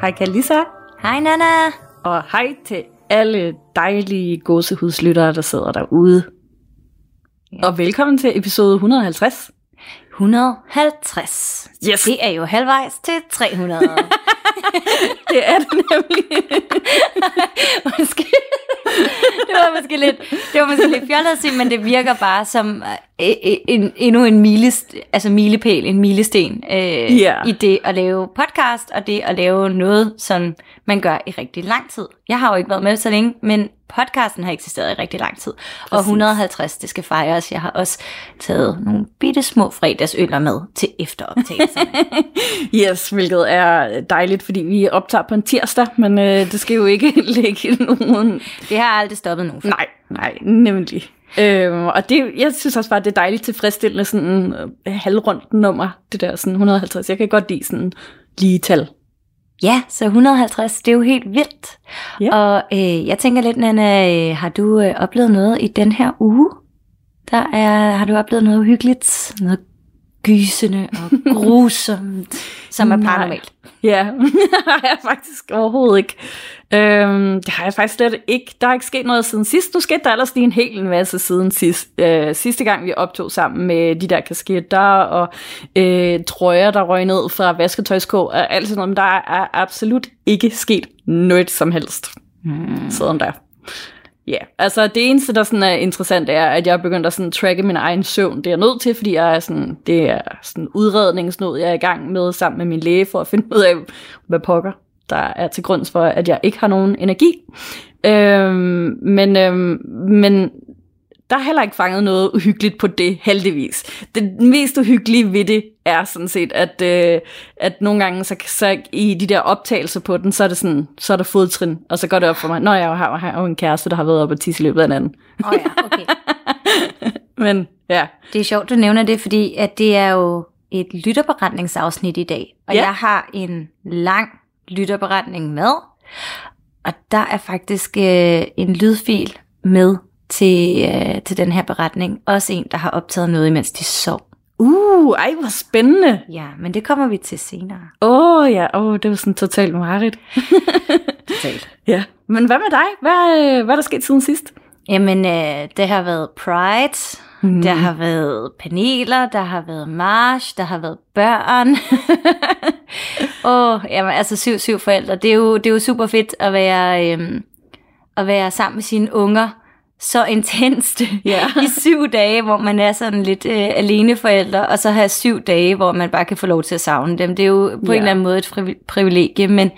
Hej Kalisa, Hej Nana. og hej til alle dejlige gåsehudslyttere, der sidder derude. Ja. Og velkommen til episode 150. 150. Yes. Det er jo halvvejs til 300. Det er det nemlig. måske. det var måske lidt, det var måske lidt fjollet at sige, men det virker bare som øh, øh, en, endnu en milest, altså milepæl, en milesten øh, Ja. i det at lave podcast, og det at lave noget, som man gør i rigtig lang tid. Jeg har jo ikke været med så længe, men podcasten har eksisteret i rigtig lang tid. Og Præcis. 150, det skal fejres. Jeg har også taget nogle bitte små fredagsøller med til efteroptagelserne. Yes, hvilket er dejligt, fordi vi optager på en tirsdag, men øh, det skal jo ikke ligge nogen... det har aldrig stoppet nogen for. Nej, nej, nemlig. Øhm, og det, jeg synes også bare, det er dejligt tilfredsstillende sådan øh, halvrundt nummer, det der sådan 150. Jeg kan godt lide sådan lige tal. Ja, så 150, det er jo helt vildt. Ja. Og øh, jeg tænker lidt, Nana, øh, har du øh, oplevet noget i den her uge? Der er, har du oplevet noget uhyggeligt, noget gysende og grusomt, som er paranormalt? Ja, har jeg faktisk overhovedet ikke. Øhm, det har jeg faktisk slet ikke. Der er ikke sket noget siden sidst. Nu skete der ellers lige en hel masse siden sidst. Øh, sidste gang vi optog sammen med de der kasketter og øh, trøjer, der røg ned fra vasketøjskå og alt sådan noget. Men der er absolut ikke sket noget som helst Hmm. siden der. Ja, yeah. altså det eneste, der sådan er interessant, er, at jeg er begyndt at sådan tracke min egen søvn. Det er jeg nødt til, fordi jeg er sådan, det er sådan udredningsnød, jeg er i gang med sammen med min læge, for at finde ud af, hvad pokker der er til grund for, at jeg ikke har nogen energi. Øhm, men, øhm, men der er heller ikke fanget noget uhyggeligt på det, heldigvis. Det mest uhyggelige ved det er sådan set, at, øh, at nogle gange så, så i de der optagelser på den, så er, det sådan, så er der fodtrin, og så går det op for mig, når jeg har, har jo en kæreste, der har været oppe og tisse i løbet af natten. Åh oh, ja, okay. Men ja, Det er sjovt, du nævner det, fordi at det er jo et lytterberetningsafsnit i dag. Og Ja. jeg har en lang lytterberetning med. Og der er faktisk øh, en lydfil med til, øh, til den her beretning. Også en, der har optaget noget, imens de sov. uh, ej hvor spændende. Ja, men det kommer vi til senere. Åh oh, ja, oh, det var sådan totalt mareridt. Totalt. Ja, men hvad med dig? Hvad, øh, hvad er der sket siden sidst? Jamen, øh, det har været Pride, mm. der har været paneler, der har været march, der har været børn. Åh, oh, jamen altså syv, syv forældre. Det er jo, det er jo super fedt at være, øhm, at være sammen med sine unger så intenst Ja. i syv dage, hvor man er sådan lidt øh, alene forældre, og så have syv dage, hvor man bare kan få lov til at savne dem. Det er jo på Ja. en eller anden måde et privilegie, men,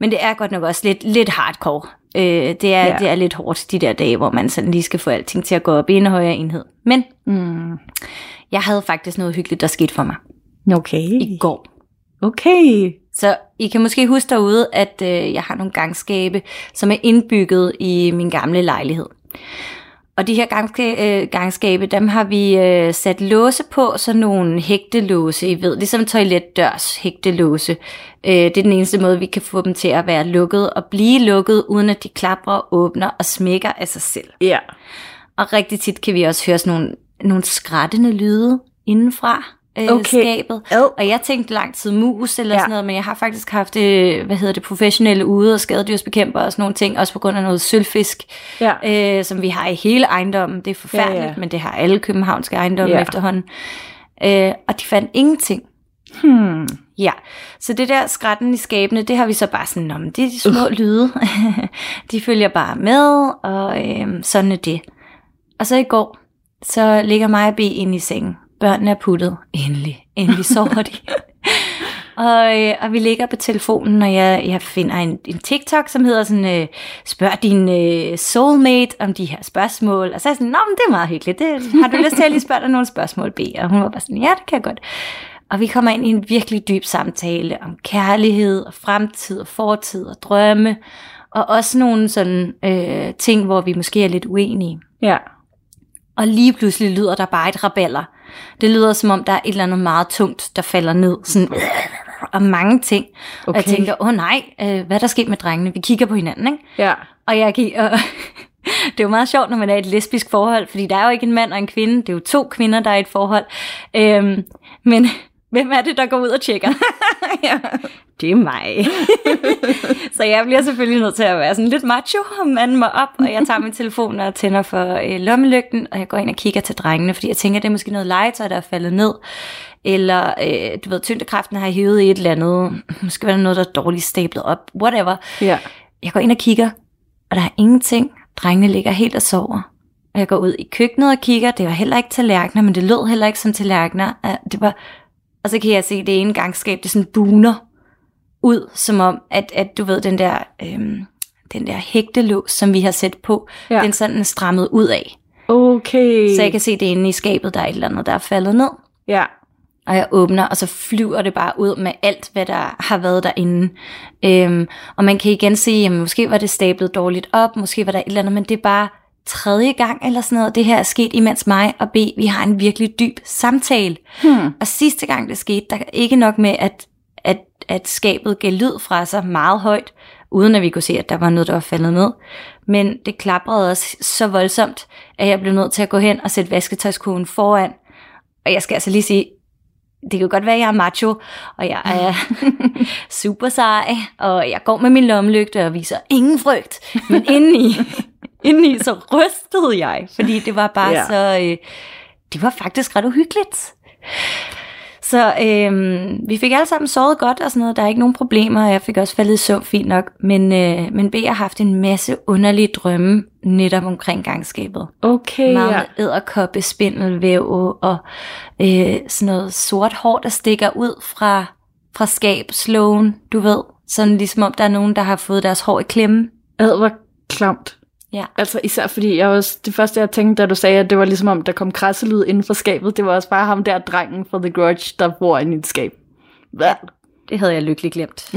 men det er godt nok også lidt, lidt hardcore. Øh, det, er, Ja. det er lidt hårdt de der dage, hvor man sådan lige skal få alting til at gå op i en højere enhed. Men Mm. jeg havde faktisk noget hyggeligt, der skete for mig Okay. i går. Okay. Så I kan måske huske derude, at øh, jeg har nogle gangskabe, som er indbygget i min gamle lejlighed. Og de her gangska- øh, gangskabe, dem har vi øh, sat låse på, sådan nogle hægtelåse, I ved, ligesom toiletdørs hægtelåse. Øh, det er den eneste måde, vi kan få dem til at være lukket og blive lukket, uden at de klapper, åbner og smækker af sig selv. Ja. Og rigtig tit kan vi også høre sådan nogle, nogle skrættende lyde indenfra øh, Okay. skabet. Og jeg tænkte lang tid mus eller Ja. sådan noget, men jeg har faktisk haft øh, hvad hedder det, professionelle ude og skadedyrsbekæmper og sådan nogle ting, også på grund af noget sølvfisk, Ja. øh, som vi har i hele ejendommen. Det er forfærdeligt, Ja, ja, men det har alle københavnske ejendomme Ja. efterhånden. Øh, og de fandt ingenting. Hmm. Ja, så det der skrætten i skabene, det har vi så bare sådan, men det er de små lyde. de følger bare med, og øhm, sådan er det. Og så i går, så ligger mig og B inde i sengen. Børnene er puttet. Endelig, endelig sover de. Og, øh, og vi ligger på telefonen, og jeg, jeg finder en, en TikTok, som hedder sådan, øh, spørg din øh, soulmate om de her spørgsmål. Og så er jeg sådan, nå, men det er meget hyggeligt. Det, har du lyst til at lige spørge dig nogle spørgsmål, B? Og hun var bare sådan, ja, det kan jeg godt. Og vi kommer ind i en virkelig dyb samtale om kærlighed og fremtid og fortid og drømme. Og også nogle sådan øh, ting, hvor vi måske er lidt uenige. Ja. Og lige pludselig lyder der bare et raballer. Det lyder som om, der er et eller andet meget tungt, der falder ned. Sådan, og mange ting. Okay. Og jeg tænker, åh oh, nej, øh, hvad er der sket med drengene? Vi kigger på hinanden, ikke? Ja. Og jeg gi- og det er jo meget sjovt, når man er i et lesbisk forhold, fordi der er jo ikke en mand og en kvinde, det er jo to kvinder, der er i et forhold. Øhm, men hvem er det, der går ud og tjekker? ja. Det er mig. så jeg bliver selvfølgelig nødt til at være sådan lidt macho og mande mig op, og jeg tager min telefon og tænder for øh, lommelygten, og jeg går ind og kigger til drengene, fordi jeg tænker, det er måske noget legetøj, der er faldet ned, eller øh, du ved, tyngdekraften har hævet i et eller andet, måske var der noget, der er dårligt stablet op, whatever. Ja. Jeg går ind og kigger, og der er ingenting. Drengene ligger helt og sover. Og jeg går ud i køkkenet og kigger. Det var heller ikke tallerkener, men det lød heller ikke som tallerkener. Øh, Det var, og så kan jeg se, det ene gangskab, det sådan buner ud, som om, at, at du ved, den der, øhm, den der hægtelås, som vi har sat på, Ja. den sådan er strammet ud af. Okay. Så jeg kan se, det inde i skabet, der er et eller andet, der er faldet ned. Ja. Og jeg åbner, og så flyver det bare ud med alt, hvad der har været derinde. Øhm, og man kan igen se, jamen måske var det stablet dårligt op, måske var der et eller andet, men det er bare tredje gang eller sådan noget, det her er sket, imens mig og B, vi har en virkelig dyb samtale. Hmm. Og sidste gang det skete, der er ikke nok med, at, at, skabet gav lyd fra sig meget højt, uden at vi kunne se, at der var noget, der var faldet ned. Men det klaprede også så voldsomt, at jeg blev nødt til at gå hen og sætte vasketøjskogen foran. Og jeg skal altså lige sige, det kan godt være, at jeg er macho, og jeg er super sej, og jeg går med min lommelygte og viser ingen frygt. Men indeni, indeni så rystede jeg, fordi det var bare ja. så... Øh, det var faktisk ret uhyggeligt. Så øhm, vi fik alle sammen sovet godt og sådan noget. Der er ikke nogen problemer, og jeg fik også faldet i søvn fint nok. Men, øh, men B har haft en masse underlige drømme netop omkring gangskabet. Okay, Meget ja. æderkoppe, spindelvæv og øh, sådan noget sort hår, der stikker ud fra, fra skabslågen, du ved. Sådan ligesom om der er nogen, der har fået deres hår i klemme. Ad, hvor klamt. Ja. Altså især fordi, jeg også, det første jeg tænkte, da du sagde, at det var ligesom om, der kom krasselyd inden for skabet, det var også bare ham der drengen fra The Grudge, der bor inde i et skab. Ja, Det havde jeg lykkeligt glemt.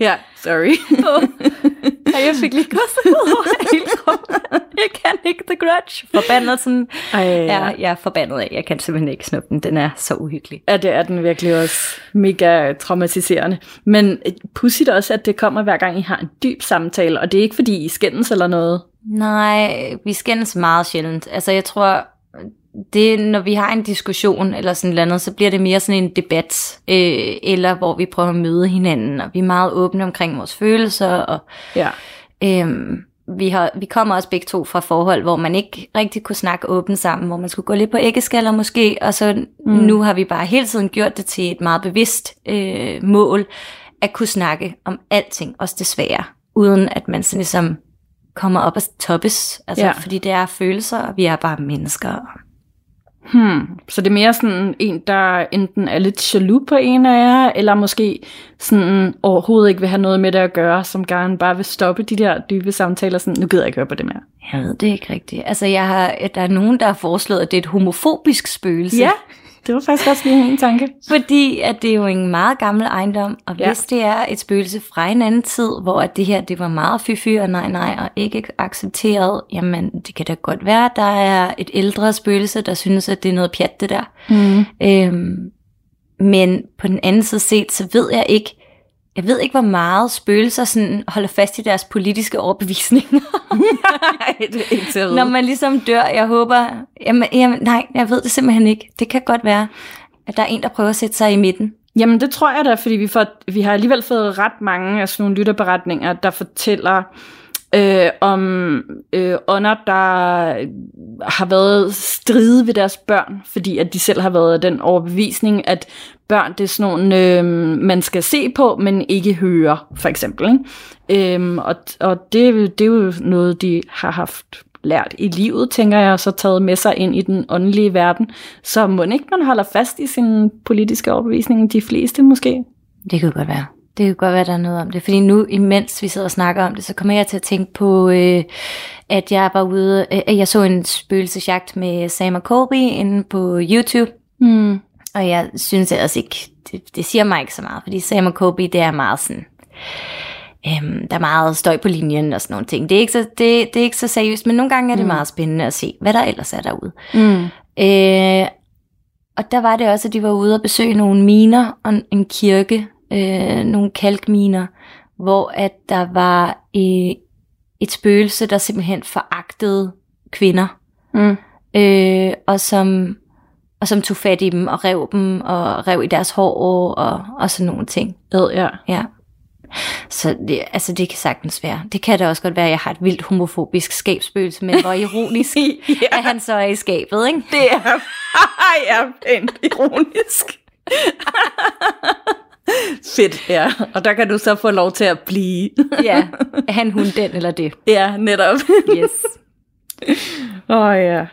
ja sorry. Og jeg fik lige over hele kroppen. Jeg kan ikke The Grudge. Forbandet sådan. Ej, Ja, jeg er forbandet af. Jeg kan simpelthen ikke snuppe den. Den er så uhyggelig. Ja, det er den virkelig også mega traumatiserende. Men pudsigt også, at det kommer hver gang, I har en dyb samtale, og det er ikke fordi, I skændes eller noget. Nej, vi skændes meget sjældent. Altså jeg tror, det, når vi har en diskussion eller sådan noget så bliver det mere sådan en debat, øh, eller hvor vi prøver at møde hinanden, og vi er meget åbne omkring vores følelser, og Ja. Øhm, vi, har, vi kommer også begge to fra forhold, hvor man ikke rigtig kunne snakke åbent sammen, hvor man skulle gå lidt på æggeskaller måske, og så mm. nu har vi bare hele tiden gjort det til et meget bevidst øh, mål, at kunne snakke om alting, også det svære, uden at man sådan ligesom kommer op og toppes, altså, Ja. ja. fordi det er følelser, og vi er bare mennesker. Hmm. Så det er mere sådan en, der enten er lidt jaloux på en af jer, eller måske sådan overhovedet ikke vil have noget med det at gøre, som gerne bare vil stoppe de der dybe samtaler, sådan, nu gider jeg ikke høre på det mere. Jeg ved det ikke rigtigt. Altså, jeg har, der er nogen, der har foreslået, at det er et homofobisk spøgelse. Ja, det var faktisk også lige min tanke. Fordi at det er jo en meget gammel ejendom, og Ja. hvis det er et spøgelse fra en anden tid, hvor at det her det var meget fy og nej nej, og ikke accepteret, jamen det kan da godt være, at der er et ældre spøgelse, der synes, at det er noget pjat det der. Mm. Øhm, men på den anden side set, så ved jeg ikke, jeg ved ikke, hvor meget spøgelser sådan holder fast i deres politiske overbevisninger. Nej, det er ikke til. Når man ligesom dør, jeg håber, jamen, jamen, nej, jeg ved det simpelthen ikke. Det kan godt være, at der er en, der prøver at sætte sig i midten. Jamen det tror jeg da, fordi vi, får, vi har alligevel fået ret mange af sådan nogle lytterberetninger, der fortæller øh, om øh, ånder, der har været stride ved deres børn, fordi at de selv har været den overbevisning, at børn det er sådan nogle, øh, man skal se på, men ikke høre, for eksempel. Ikke? Øhm, og og det, det er jo noget, de har haft lært i livet, tænker jeg, og så taget med sig ind i den åndelige verden. Så må ikke man holder fast i sin politiske overbevisning, de fleste måske? Det kan godt være. Det kan godt være, der er noget om det. Fordi nu, imens vi sidder og snakker om det, så kommer jeg til at tænke på, øh, at jeg var ude, øh, at jeg så en spøgelsesjagt med Sam og Colby inde på YouTube. Mm. Og jeg synes ellers ikke, det, det siger mig ikke så meget, fordi Sam og Kobe, det er meget sådan, øhm, der er meget støj på linjen og sådan nogle ting. Det er ikke så, det, det er ikke så seriøst, men nogle gange er det mm. meget spændende at se, hvad der ellers er derude. Mm. Øh, og der var det også, at de var ude og besøge nogle miner og en kirke, øh, nogle kalkminer, hvor at der var øh, et spøgelse, der simpelthen foragtede kvinder, Mm. øh, og som og som tog fat i dem og rev dem og rev i deres hår og, og sådan nogle ting. Ved, ja. Ja. Så det, altså det kan sagtens være. Det kan da også godt være, at jeg har et vildt homofobisk skabsspøgelse, men hvor ironisk Ja. at han så er i skabet, ikke? Det er, er pænt ironisk. Fedt, ja. Og der kan du så få lov til at blive. Ja, er han, hun, den eller det. ja, netop. Yes. Åh oh, ja.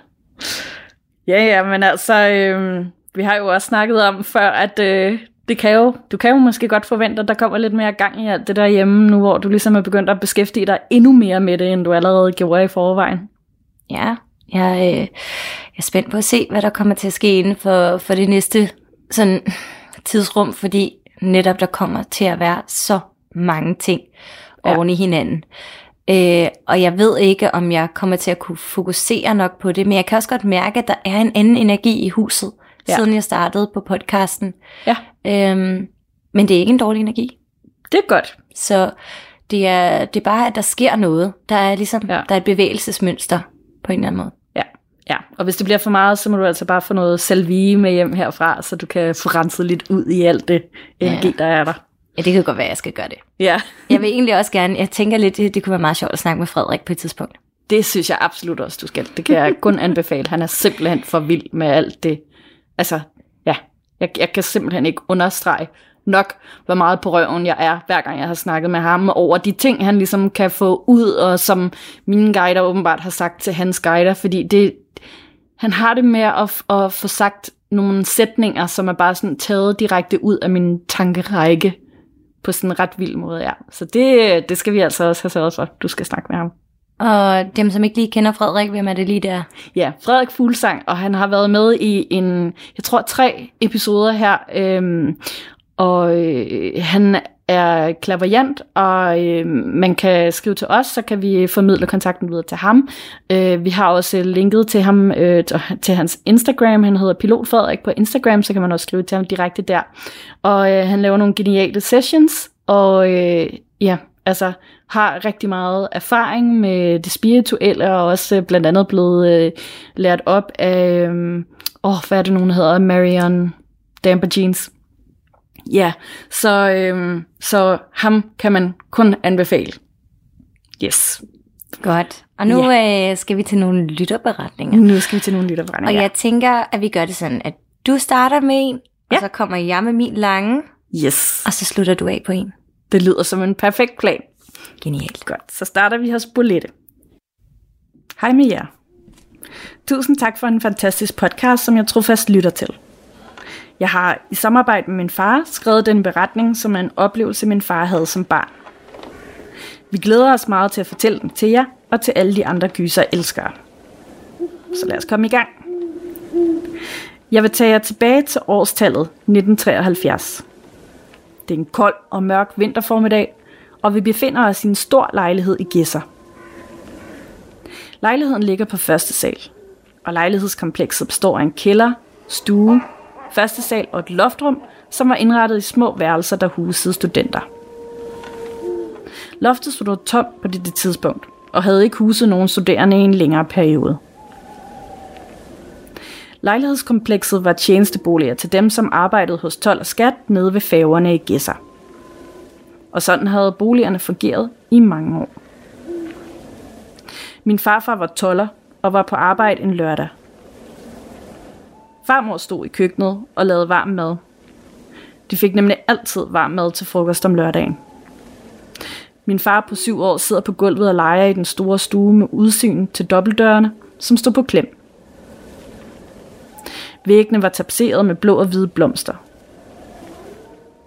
Ja, ja, men altså, øh, vi har jo også snakket om før, at øh, det kan jo, du kan jo måske godt forvente, at der kommer lidt mere gang i alt det der hjemme, nu hvor du ligesom er begyndt at beskæftige dig endnu mere med det, end du allerede gjorde i forvejen. Ja, jeg, øh, jeg er spændt på at se, hvad der kommer til at ske inden for, for det næste sådan, tidsrum, fordi netop der kommer til at være så mange ting Ja. oven i hinanden. Øh, og jeg ved ikke, om jeg kommer til at kunne fokusere nok på det, men jeg kan også godt mærke, at der er en anden energi i huset, Ja. ja. siden jeg startede på podcasten. Ja. Øhm, men det er ikke en dårlig energi. Det er godt. Så det er, det er bare, at der sker noget. Der er ligesom Ja. ja. der er et bevægelsesmønster på en eller anden måde. Ja, ja. Og hvis det bliver for meget, så må du altså bare få noget salvie med hjem herfra, så du kan få renset lidt ud i alt det energi, der er der. Ja, det kan godt være, at jeg skal gøre det. Ja, Jeg vil egentlig også gerne, jeg tænker lidt, det, det kunne være meget sjovt at snakke med Frederik på et tidspunkt. det synes jeg absolut også, du skal. Det kan jeg kun anbefale. Han er simpelthen for vild med alt det. Altså, ja, jeg, jeg kan simpelthen ikke understrege nok, hvor meget på røven jeg er, hver gang jeg har snakket med ham, over de ting, han ligesom kan få ud, og som mine guider åbenbart har sagt til hans guider, fordi det, han har det med at, at få sagt nogle sætninger, som er bare sådan taget direkte ud af min tankerække, på sådan en ret vild måde, ja. Så det, det skal vi altså også have sørget for, du skal snakke med ham. Og dem, som ikke lige kender Frederik, hvem er det lige der? Ja, Frederik Fuglsang, og han har været med i en, jeg tror, tre episoder her, øhm, og øh, han er klaverjant, og øh, man kan skrive til os, så kan vi formidle kontakten videre til ham. Øh, vi har også linket til ham, øh, til- til hans Instagram, han hedder Pilot Frederik på Instagram, så kan man også skrive til ham direkte der. Og øh, han laver nogle geniale sessions, og øh, ja, altså har rigtig meget erfaring med det spirituelle, og også øh, blandt andet blevet øh, lært op af, øh, åh, hvad er det nogen hedder, Marion Damper Jeans. Ja, så, øh, så ham kan man kun anbefale. Yes. Godt. Og nu øh, skal vi til nogle lytterberetninger. Nu skal vi til nogle Og lytterberegninger. jeg tænker, at vi gør det sådan, at du starter med en, Ja. og så kommer jeg med min lange, Yes, og så slutter du af på en. det lyder som en perfekt plan. Genialt. Godt, så starter vi hos Bolette. Hej med jer. Tusind tak for en fantastisk podcast, som jeg trofast lytter til. Jeg har i samarbejde med min far skrevet den beretning, som er en oplevelse, min far havde som barn. Vi glæder os meget til at fortælle den til jer og til alle de andre gyser elskere. Så lad os komme i gang. Jeg vil tage jer tilbage til årstallet 1973. Det er en kold og mørk vinterformiddag, og vi befinder os i en stor lejlighed i Gæsser. Lejligheden ligger på første sal, og lejlighedskomplekset består af en kælder, stue, første sal og et loftrum, som var indrettet i små værelser, der husede studenter. Loftet stod tomt på dette tidspunkt, og havde ikke huset nogen studerende i en længere periode. Lejlighedskomplekset var tjenesteboliger til dem, som arbejdede hos 12 og skat nede ved færgerne i Gæsser. Og sådan havde boligerne fungeret i mange år. Min farfar var toller og var på arbejde en lørdag. Farmor stod i køkkenet og lavede varm mad. De fik nemlig altid varm mad til frokost om lørdagen. Min far på syv år sidder på gulvet og leger i den store stue med udsyn til dobbeltdørene, som stod på klem. Væggene var tapseret med blå og hvide blomster.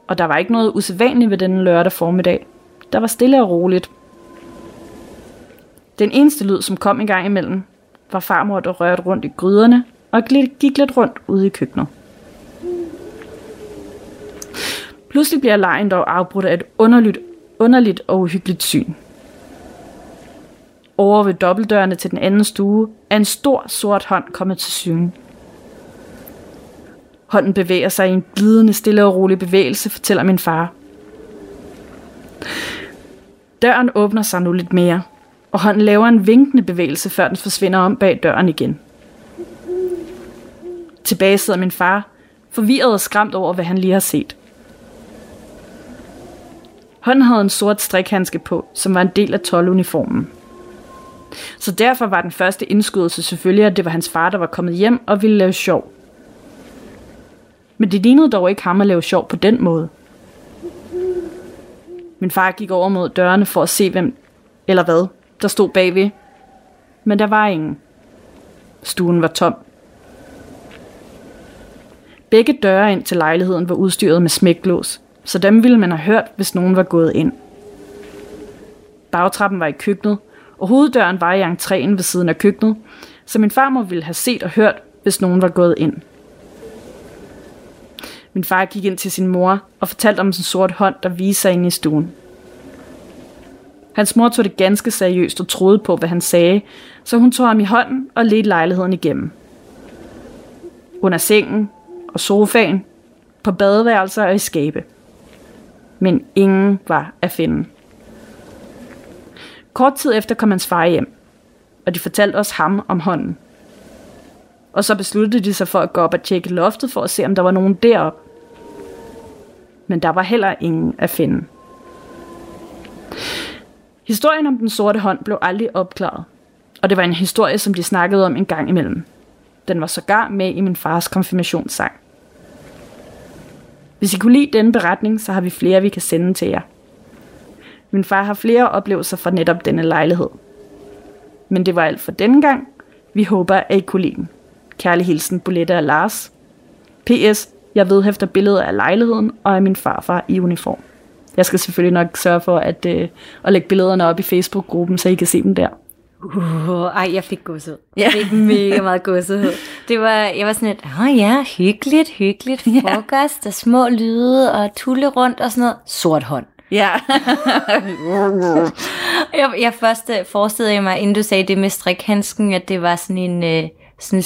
Og der var ikke noget usædvanligt ved denne lørdag formiddag. Der var stille og roligt. Den eneste lyd, som kom en gang imellem, var farmor, der rørte rundt i gryderne og gik lidt rundt ude i køkkenet. Pludselig bliver lejen dog afbrudt af et underligt, underligt og uhyggeligt syn. Over ved dobbeltdørene til den anden stue er en stor sort hånd kommet til syne. Hånden bevæger sig i en glidende, stille og rolig bevægelse, fortæller min far. Døren åbner sig nu lidt mere, og hånden laver en vinkende bevægelse, før den forsvinder om bag døren igen. Tilbage sidder min far, forvirret og skræmt over, hvad han lige har set. Hånden havde en sort strikhandske på, som var en del af tolvuniformen. Så derfor var den første indskydelse selvfølgelig, at det var hans far, der var kommet hjem og ville lave sjov. Men det lignede dog ikke ham at lave sjov på den måde. Min far gik over mod dørene for at se, hvem eller hvad der stod bagved. Men der var ingen. Stuen var tom. Begge døre ind til lejligheden var udstyret med smæklås, så dem ville man have hørt, hvis nogen var gået ind. Bagtrappen var i køkkenet, og hoveddøren var i entréen ved siden af køkkenet, så min farmor ville have set og hørt, hvis nogen var gået ind. Min far gik ind til sin mor og fortalte om sin sort hånd, der viste sig inde i stuen. Hans mor tog det ganske seriøst og troede på, hvad han sagde, så hun tog ham i hånden og ledte lejligheden igennem. Under sengen og sofaen, på badeværelser og i skabe. Men ingen var at finde. Kort tid efter kom hans far hjem, og de fortalte også ham om hånden. Og så besluttede de sig for at gå op og tjekke loftet for at se, om der var nogen derop. Men der var heller ingen at finde. Historien om den sorte hånd blev aldrig opklaret, og det var en historie, som de snakkede om en gang imellem. Den var sågar med i min fars konfirmationssang. Hvis I kunne lide denne beretning, så har vi flere, vi kan sende til jer. Min far har flere oplevelser fra netop denne lejlighed. Men det var alt for denne gang. Vi håber, at I kunne lide den. Kærlig hilsen, Bolette og Lars. P.S. Jeg vedhæfter billeder af lejligheden og af min farfar i uniform. Jeg skal selvfølgelig nok sørge for at, øh, at lægge billederne op i Facebook-gruppen, så I kan se dem der. Uh, ej, jeg fik godset. Jeg fik mega meget godset. Det var, jeg var sådan lidt, åh oh, ja, hyggeligt, hyggeligt, frokost og små lyde og tulle rundt og sådan noget. Sort hånd. Ja. jeg, jeg først øh, forestillede mig, inden du sagde det med strikhandsken, at det var sådan en... Øh, sådan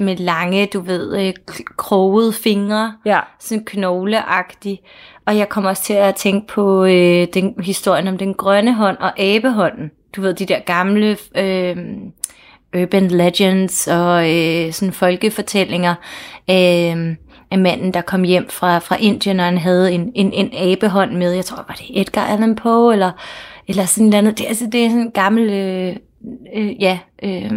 med lange, du ved, øh, krogede fingre. Ja. Sådan knogleagtig. Og jeg kom også til at tænke på øh, den historien om den grønne hånd og abehånden. Du ved, de der gamle øh, urban legends og øh, sådan folkefortællinger øh, af manden, der kom hjem fra, fra Indien, og han havde en, en, en abehånd med. Jeg tror, var det Edgar Allan Poe, eller, eller sådan noget andet. Det, altså, det er sådan en gammel, øh, øh, ja, øh,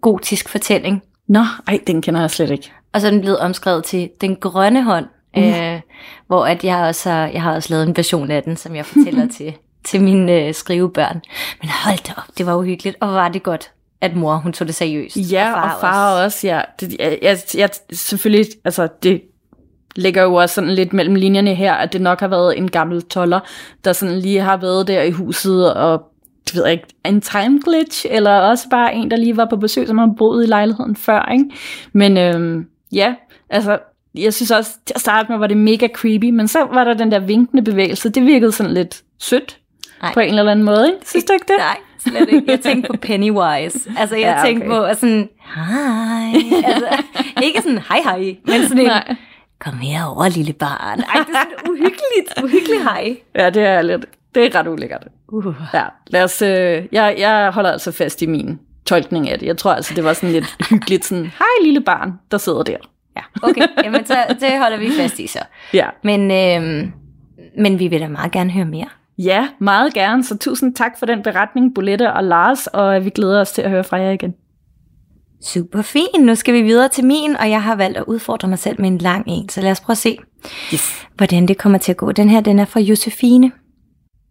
gotisk fortælling. Nå, ej, den kender jeg slet ikke. Og så er den blevet omskrevet til Den Grønne Hånd, mm. øh, hvor at jeg, også har, jeg har også lavet en version af den, som jeg fortæller til, til mine øh, skrivebørn. Men hold da op, det var uhyggeligt, og var det godt at mor hun tog det seriøst. Ja, og far, og far også. også ja. Det, jeg, jeg, jeg, selvfølgelig, altså det ligger jo også sådan lidt mellem linjerne her, at det nok har været en gammel toller, der sådan lige har været der i huset og det ved jeg ikke, en time glitch, eller også bare en, der lige var på besøg, som har boet i lejligheden før, ikke? Men øhm, ja, altså, jeg synes også, til at starte med var det mega creepy, men så var der den der vinkende bevægelse, det virkede sådan lidt sødt, Ej. på en eller anden måde, ikke? Synes du ikke det? Nej, slet ikke. Jeg tænkte på Pennywise. Altså, jeg ja, okay. tænkte på sådan, hej. Altså, ikke sådan, hej hej, men sådan en, Nej. kom herover, lille barn. Ej, det er sådan uhyggeligt, uhyggeligt hej. Ja, det er lidt. Det er ret ulækkert. Uh. Ja, lad os, øh, jeg, jeg holder altså fast i min tolkning af det. Jeg tror altså, det var sådan lidt hyggeligt, sådan, hej lille barn, der sidder der. Ja, okay, jamen så det holder vi fast i så. Ja. Men, øh, men vi vil da meget gerne høre mere. Ja, meget gerne, så tusind tak for den beretning, Bolette og Lars, og vi glæder os til at høre fra jer igen. Super fint. Nu skal vi videre til min, og jeg har valgt at udfordre mig selv med en lang en, så lad os prøve at se, yes. hvordan det kommer til at gå. Den her, den er fra Josefine.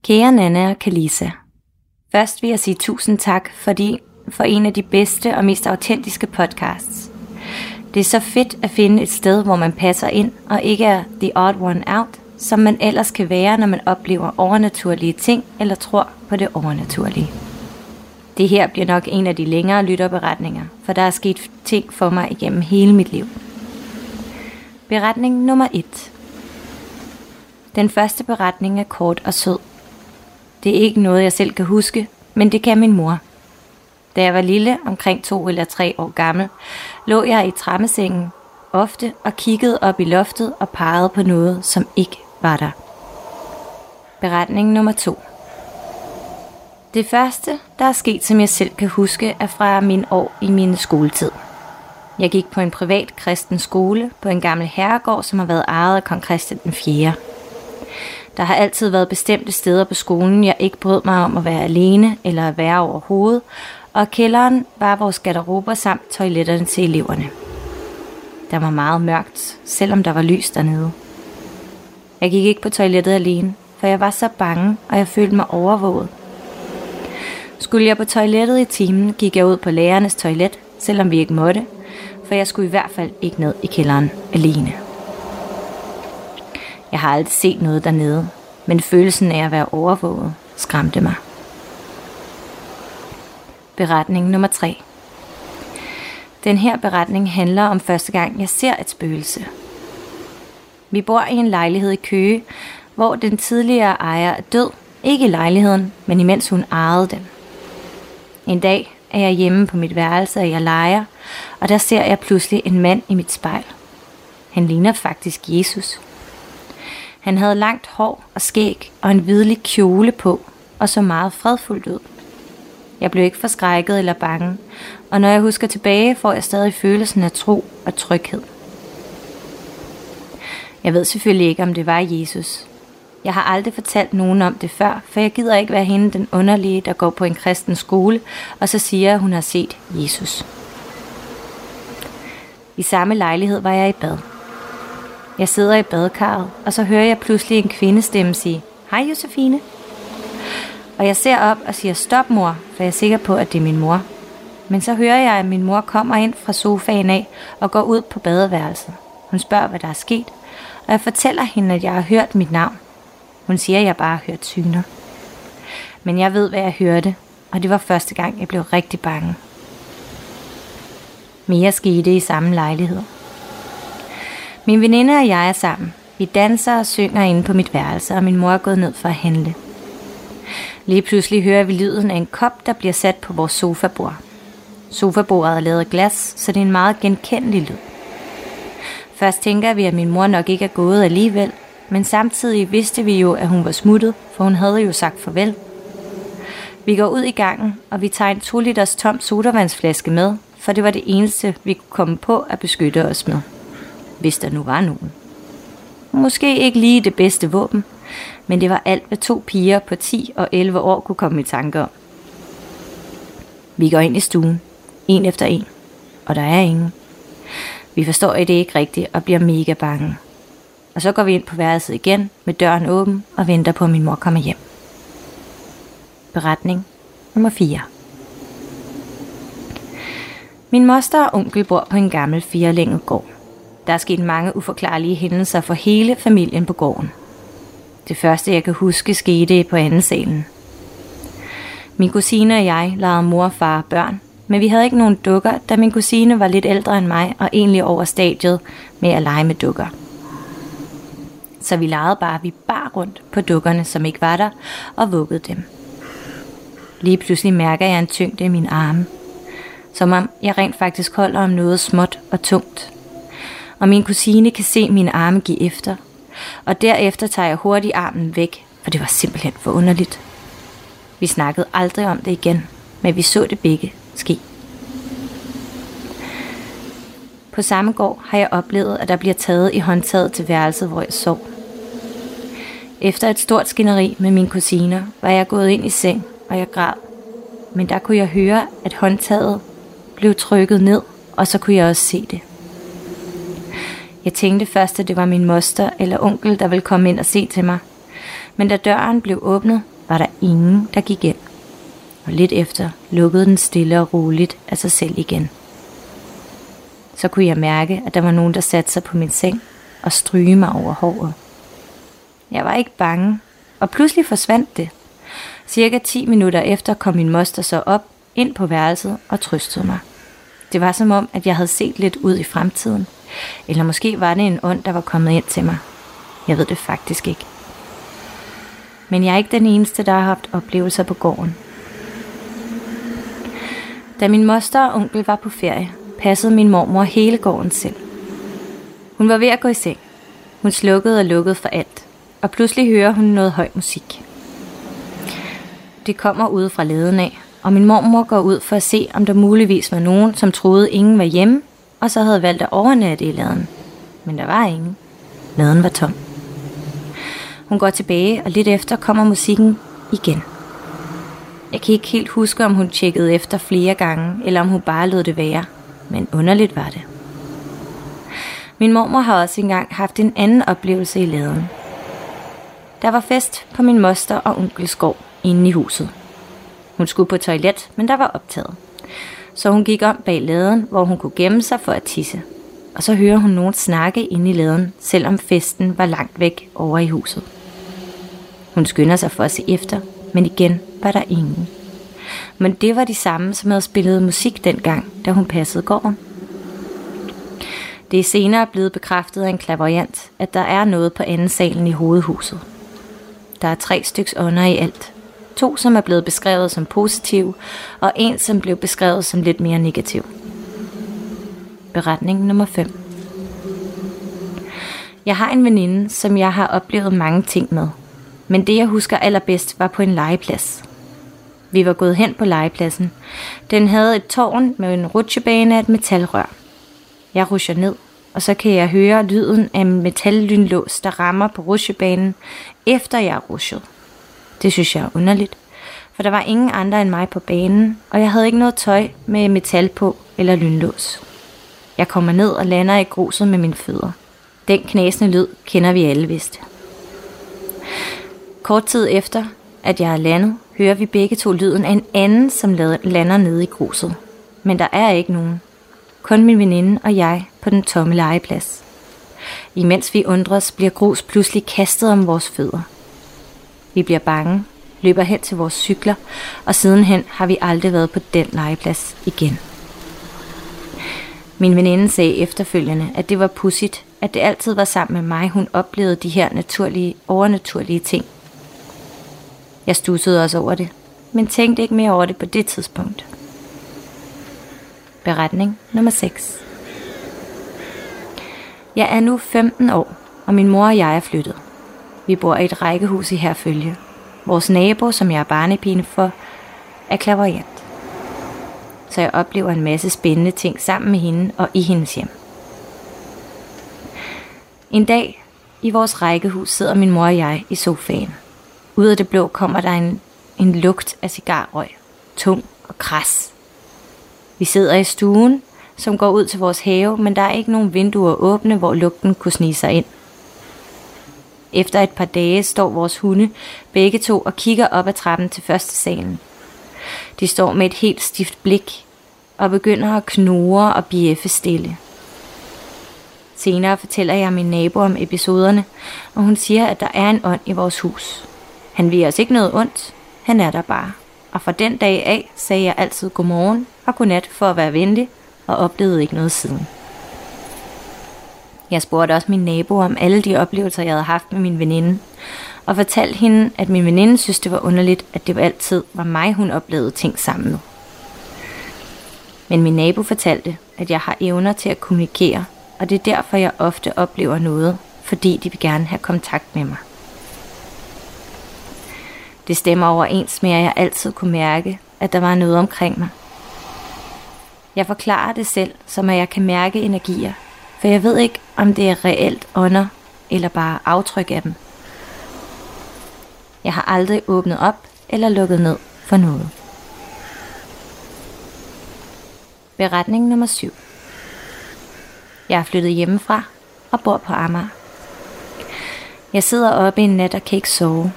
Kære Nana og Kalisa, først vil jeg sige tusind tak fordi for en af de bedste og mest autentiske podcasts. Det er så fedt at finde et sted, hvor man passer ind og ikke er the odd one out, som man ellers kan være, når man oplever overnaturlige ting eller tror på det overnaturlige. Det her bliver nok en af de længere lytterberetninger, for der er sket ting for mig igennem hele mit liv. Beretning nummer 1 Den første beretning er kort og sød. Det er ikke noget, jeg selv kan huske, men det kan min mor. Da jeg var lille, omkring to eller tre år gammel, lå jeg i trammesengen ofte og kiggede op i loftet og pegede på noget, som ikke var der. Beretning nummer to. Det første, der er sket, som jeg selv kan huske, er fra min år i min skoletid. Jeg gik på en privat kristen skole på en gammel herregård, som har været ejet af kong Christian den 4. Der har altid været bestemte steder på skolen, jeg ikke brød mig om at være alene eller at være overhovedet, og kælderen var vores garderober samt toiletterne til eleverne. Der var meget mørkt, selvom der var lys dernede. Jeg gik ikke på toilettet alene, for jeg var så bange, og jeg følte mig overvåget. Skulle jeg på toilettet i timen, gik jeg ud på lærernes toilet, selvom vi ikke måtte, for jeg skulle i hvert fald ikke ned i kælderen alene. Jeg har aldrig set noget dernede, men følelsen af at være overvåget skræmte mig. Beretning nummer 3 Den her beretning handler om første gang, jeg ser et spøgelse. Vi bor i en lejlighed i Køge, hvor den tidligere ejer er død, ikke i lejligheden, men imens hun ejede den. En dag er jeg hjemme på mit værelse, og jeg leger, og der ser jeg pludselig en mand i mit spejl. Han ligner faktisk Jesus. Han havde langt hår og skæg og en hvidlig kjole på, og så meget fredfuldt ud. Jeg blev ikke forskrækket eller bange, og når jeg husker tilbage, får jeg stadig følelsen af tro og tryghed. Jeg ved selvfølgelig ikke, om det var Jesus. Jeg har aldrig fortalt nogen om det før, for jeg gider ikke være hende den underlige, der går på en kristen skole, og så siger, at hun har set Jesus. I samme lejlighed var jeg i bad. Jeg sidder i badekarret, og så hører jeg pludselig en kvindestemme sige, Hej Josefine. Og jeg ser op og siger, stop mor, for jeg er sikker på, at det er min mor. Men så hører jeg, at min mor kommer ind fra sofaen af og går ud på badeværelset. Hun spørger, hvad der er sket, og jeg fortæller hende, at jeg har hørt mit navn. Hun siger, at jeg bare har hørt syner. Men jeg ved, hvad jeg hørte, og det var første gang, jeg blev rigtig bange. Mere skete i samme lejlighed. Min veninde og jeg er sammen. Vi danser og synger inde på mit værelse, og min mor er gået ned for at handle. Lige pludselig hører vi lyden af en kop, der bliver sat på vores sofabord. Sofabordet er lavet af glas, så det er en meget genkendelig lyd. Først tænker vi, at min mor nok ikke er gået alligevel, men samtidig vidste vi jo, at hun var smuttet, for hun havde jo sagt farvel. Vi går ud i gangen, og vi tager en 2 liters tom sodavandsflaske med, for det var det eneste, vi kunne komme på at beskytte os med. Hvis der nu var nogen. Måske ikke lige det bedste våben, men det var alt, hvad to piger på 10 og 11 år kunne komme i tanke om. Vi går ind i stuen, en efter en, og der er ingen. Vi forstår det ikke rigtigt og bliver mega bange. Og så går vi ind på værelset igen med døren åben og venter på, at min mor kommer hjem. Beretning nummer 4 Min moster og onkel bor på en gammel firelænget gård. Der er sket mange uforklarlige hændelser for hele familien på gården. Det første, jeg kan huske, skete på anden salen. Min kusine og jeg legede mor og far børn, men vi havde ikke nogen dukker, da min kusine var lidt ældre end mig og egentlig over stadiet med at lege med dukker. Så vi legede bare, vi bar rundt på dukkerne, som ikke var der, og vuggede dem. Lige pludselig mærker jeg en tyngde i min arme, som om jeg rent faktisk holder om noget småt og tungt. Og min kusine kan se mine arme give efter, og derefter tager jeg hurtigt armen væk, for det var simpelthen for underligt. Vi snakkede aldrig om det igen, men vi så det begge ske. På samme gård har jeg oplevet, at der bliver taget i håndtaget til værelset, hvor jeg sov. Efter et stort skænderi med mine kusiner, var jeg gået ind i seng, og jeg græd. Men der kunne jeg høre, at håndtaget blev trykket ned, og så kunne jeg også se det. Jeg tænkte først, at det var min moster eller onkel, der ville komme ind og se til mig. Men da døren blev åbnet, var der ingen, der gik ind. Og lidt efter lukkede den stille og roligt af sig selv igen. Så kunne jeg mærke, at der var nogen, der satte sig på min seng og stryge mig over håret. Jeg var ikke bange, og pludselig forsvandt det. Cirka 10 minutter efter kom min moster så op ind på værelset og trøstede mig. Det var som om, at jeg havde set lidt ud i fremtiden. Eller måske var det en ånd, der var kommet ind til mig. Jeg ved det faktisk ikke. Men jeg er ikke den eneste, der har haft oplevelser på gården. Da min moster og onkel var på ferie, passede min mormor hele gården selv. Hun var ved at gå i seng. Hun slukkede og lukkede for alt, og pludselig hører hun noget høj musik. Det kommer ude fra leden af, og min mormor går ud for at se, om der muligvis var nogen, som troede, ingen var hjemme, og så havde valgt at overnatte i laden. Men der var ingen. Laden var tom. Hun går tilbage, og lidt efter kommer musikken igen. Jeg kan ikke helt huske, om hun tjekkede efter flere gange, eller om hun bare lod det være. Men underligt var det. Min mormor har også engang haft en anden oplevelse i laden. Der var fest på min moster og onkels gård inde i huset. Hun skulle på toilet, men der var optaget. Så hun gik om bag laden, hvor hun kunne gemme sig for at tisse. Og så hører hun nogen snakke inde i laden, selvom festen var langt væk over i huset. Hun skynder sig for at se efter, men igen var der ingen. Men det var de samme, som havde spillet musik dengang, da hun passede gården. Det er senere blevet bekræftet af en klaverjant, at der er noget på anden salen i hovedhuset. Der er tre styks ånder i alt. To, som er blevet beskrevet som positiv, og en, som blev beskrevet som lidt mere negativ. Beretning nummer 5 Jeg har en veninde, som jeg har oplevet mange ting med. Men det, jeg husker allerbedst, var på en legeplads. Vi var gået hen på legepladsen. Den havde et tårn med en rutsjebane af et metalrør. Jeg rusher ned, og så kan jeg høre lyden af en metallynlås, der rammer på rutsjebanen, efter jeg er rushet. Det synes jeg er underligt, for der var ingen andre end mig på banen, og jeg havde ikke noget tøj med metal på eller lynlås. Jeg kommer ned og lander i gruset med mine fødder. Den knasende lyd kender vi alle vist. Kort tid efter, at jeg er landet, hører vi begge to lyden af en anden, som lander nede i gruset. Men der er ikke nogen. Kun min veninde og jeg på den tomme legeplads. Imens vi undres, bliver grus pludselig kastet om vores fødder. Vi bliver bange, løber hen til vores cykler, og sidenhen har vi aldrig været på den legeplads igen. Min veninde sagde efterfølgende, at det var pudsigt, at det altid var sammen med mig, hun oplevede de her naturlige, overnaturlige ting. Jeg stussede også over det, men tænkte ikke mere over det på det tidspunkt. Beretning nummer 6 Jeg er nu 15 år, og min mor og jeg er flyttet. Vi bor i et rækkehus i Herfølge. Vores nabo, som jeg er barnepine for, er klaverjant. Så jeg oplever en masse spændende ting sammen med hende og i hendes hjem. En dag i vores rækkehus sidder min mor og jeg i sofaen. Ud af det blå kommer der en, en lugt af cigarrøg. Tung og kras. Vi sidder i stuen, som går ud til vores have, men der er ikke nogen vinduer åbne, hvor lugten kunne snige sig ind. Efter et par dage står vores hunde begge to og kigger op ad trappen til første salen. De står med et helt stift blik og begynder at knurre og bjeffe stille. Senere fortæller jeg min nabo om episoderne, og hun siger, at der er en ånd i vores hus. Han vil os ikke noget ondt, han er der bare. Og fra den dag af sagde jeg altid godmorgen og godnat for at være venlig, og oplevede ikke noget siden. Jeg spurgte også min nabo om alle de oplevelser, jeg havde haft med min veninde, og fortalte hende, at min veninde synes, det var underligt, at det altid var mig, hun oplevede ting sammen med. Men min nabo fortalte, at jeg har evner til at kommunikere, og det er derfor, jeg ofte oplever noget, fordi de vil gerne have kontakt med mig. Det stemmer overens med, at jeg altid kunne mærke, at der var noget omkring mig. Jeg forklarer det selv, som at jeg kan mærke energier, for jeg ved ikke, om det er reelt ånder eller bare aftryk af dem. Jeg har aldrig åbnet op eller lukket ned for noget. Beretning nummer 7 Jeg er flyttet hjemmefra og bor på Amager. Jeg sidder oppe en nat og kan ikke sove.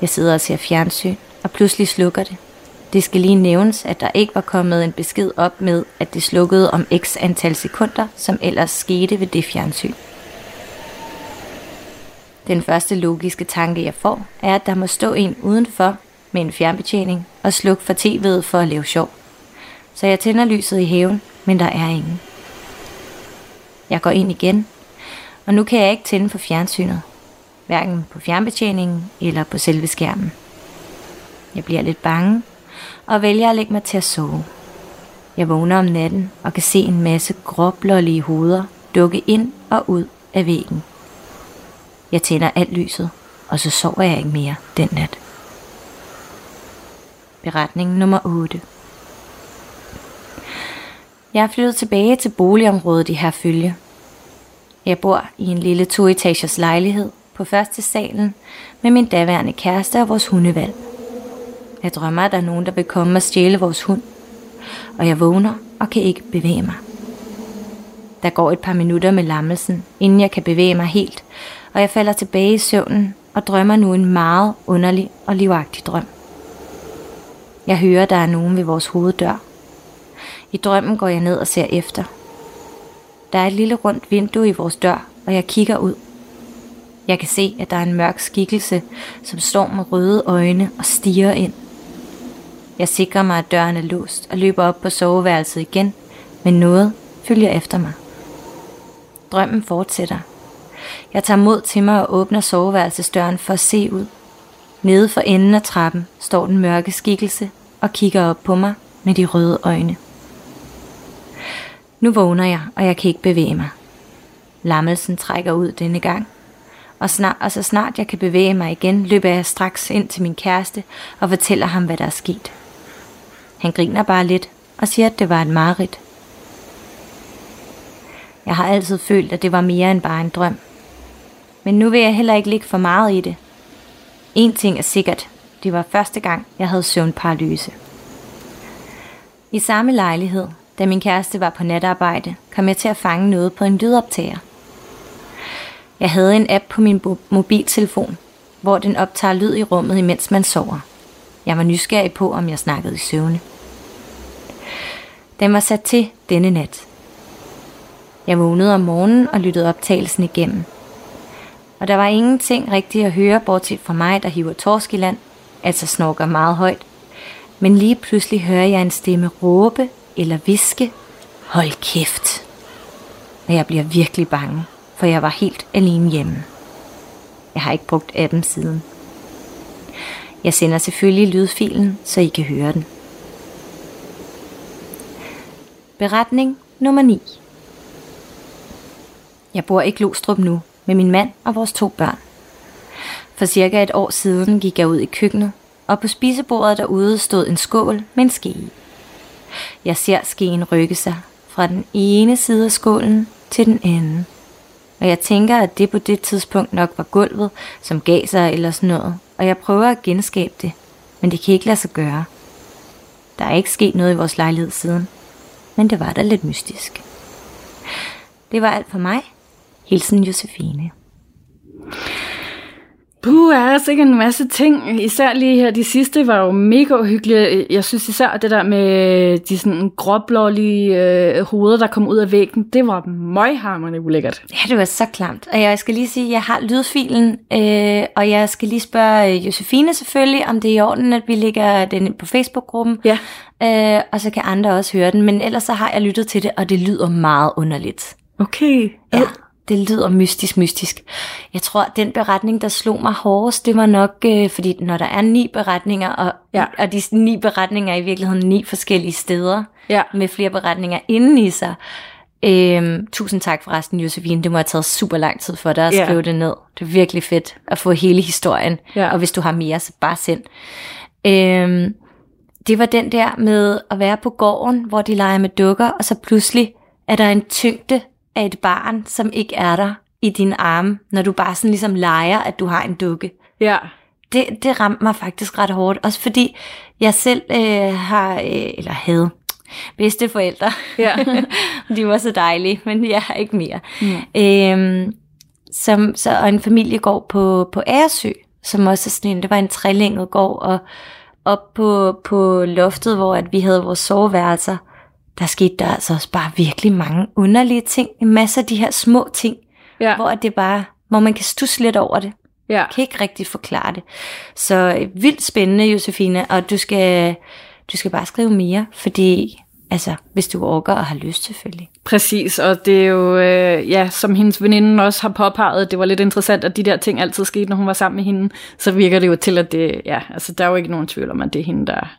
Jeg sidder og ser fjernsyn, og pludselig slukker det. Det skal lige nævnes, at der ikke var kommet en besked op med, at det slukkede om x antal sekunder, som ellers skete ved det fjernsyn. Den første logiske tanke, jeg får, er, at der må stå en udenfor med en fjernbetjening og slukke for tv'et for at lave sjov. Så jeg tænder lyset i haven, men der er ingen. Jeg går ind igen, og nu kan jeg ikke tænde for fjernsynet. Hverken på fjernbetjeningen eller på selve skærmen. Jeg bliver lidt bange og vælger at lægge mig til at sove. Jeg vågner om natten og kan se en masse gråblålige hoveder dukke ind og ud af væggen. Jeg tænder alt lyset, og så sover jeg ikke mere den nat. Beretning nummer 8 Jeg er flyttet tilbage til boligområdet i Herfølge. Jeg bor i en lille toetagers lejlighed på første salen med min daværende kæreste og vores hundevalg. Jeg drømmer, at der er nogen, der vil komme og stjæle vores hund. Og jeg vågner og kan ikke bevæge mig. Der går et par minutter med lammelsen, inden jeg kan bevæge mig helt, og jeg falder tilbage i søvnen og drømmer nu en meget underlig og livagtig drøm. Jeg hører, der er nogen ved vores hoveddør. I drømmen går jeg ned og ser efter. Der er et lille rundt vindue i vores dør, og jeg kigger ud. Jeg kan se, at der er en mørk skikkelse, som står med røde øjne og stiger ind. Jeg sikrer mig, at døren er låst og løber op på soveværelset igen, men noget følger efter mig. Drømmen fortsætter. Jeg tager mod til mig og åbner soveværelsesdøren for at se ud. Nede for enden af trappen står den mørke skikkelse og kigger op på mig med de røde øjne. Nu vågner jeg, og jeg kan ikke bevæge mig. Lammelsen trækker ud denne gang, og, snart, og så snart jeg kan bevæge mig igen, løber jeg straks ind til min kæreste og fortæller ham, hvad der er sket. Han griner bare lidt og siger, at det var et mareridt. Jeg har altid følt, at det var mere end bare en drøm. Men nu vil jeg heller ikke ligge for meget i det. En ting er sikkert, det var første gang, jeg havde søvnparalyse. I samme lejlighed, da min kæreste var på natarbejde, kom jeg til at fange noget på en lydoptager. Jeg havde en app på min mobiltelefon, hvor den optager lyd i rummet, imens man sover. Jeg var nysgerrig på, om jeg snakkede i søvne. Den var sat til denne nat. Jeg vågnede om morgenen og lyttede optagelsen igennem. Og der var ingenting rigtigt at høre, bortset fra mig, der hiver torsk i land, altså snorker meget højt. Men lige pludselig hører jeg en stemme råbe eller viske. Hold kæft! Og jeg bliver virkelig bange, for jeg var helt alene hjemme. Jeg har ikke brugt appen siden. Jeg sender selvfølgelig lydfilen, så I kan høre den. Beretning nummer 9 Jeg bor i Glostrup nu med min mand og vores to børn. For cirka et år siden gik jeg ud i køkkenet, og på spisebordet derude stod en skål med en ske i. Jeg ser skeen rykke sig fra den ene side af skålen til den anden. Og jeg tænker, at det på det tidspunkt nok var gulvet, som gav sig eller sådan noget. Og jeg prøver at genskabe det, men det kan ikke lade sig gøre. Der er ikke sket noget i vores lejlighed siden, men det var da lidt mystisk. Det var alt for mig. Hilsen Josefine. Puh, er altså ikke en masse ting. Især lige her, de sidste var jo mega uhyggelige. Jeg synes især det der med de sådan gråblålige øh, hoveder, der kom ud af væggen, det var møghammerende ulækkert. Ja, det var så klamt. Og jeg skal lige sige, at jeg har lydfilen, øh, og jeg skal lige spørge Josefine selvfølgelig, om det er i orden, at vi lægger den på Facebook-gruppen. Ja. Øh, og så kan andre også høre den. Men ellers så har jeg lyttet til det, og det lyder meget underligt. Okay. Ja, det lyder mystisk, mystisk. Jeg tror, at den beretning, der slog mig hårdest, det var nok, øh, fordi når der er ni beretninger, og, Ja. og de ni beretninger er i virkeligheden ni forskellige steder, Ja. med flere beretninger inden i sig. Øhm, tusind tak for resten, Josefine. Det må have taget super lang tid for dig at Ja. skrive det ned. Det er virkelig fedt at få hele historien. Ja. Og hvis du har mere, så bare send. Øhm, det var den der med at være på gården, hvor de leger med dukker, og så pludselig er der en tyngde af et barn, som ikke er der i dine arme, når du bare sådan ligesom leger, at du har en dukke. Ja. Det, det ramte mig faktisk ret hårdt, også fordi jeg selv øh, har, øh, eller havde, bedste forældre. Ja. de var så dejlige, men jeg har ikke mere. Mm. Øhm, som, så, og en familiegård på, på Æresø, som også er sådan en, det var en trelænget gård, og op på, på loftet, hvor at vi havde vores soveværelser, der skete der altså også bare virkelig mange underlige ting. En masse af de her små ting, Ja. hvor det bare, hvor man kan stusse lidt over det. ja. Jeg kan ikke rigtig forklare det. Så øh, vildt spændende, Josefine, og du skal, du skal bare skrive mere, fordi Altså, hvis du orker og har lyst selvfølgelig. Præcis, og det er jo, øh, ja, som hendes veninde også har påpeget, det var lidt interessant, at de der ting altid skete, når hun var sammen med hende, så virker det jo til, at det, ja, altså der er jo ikke nogen tvivl om, at det er hende, der,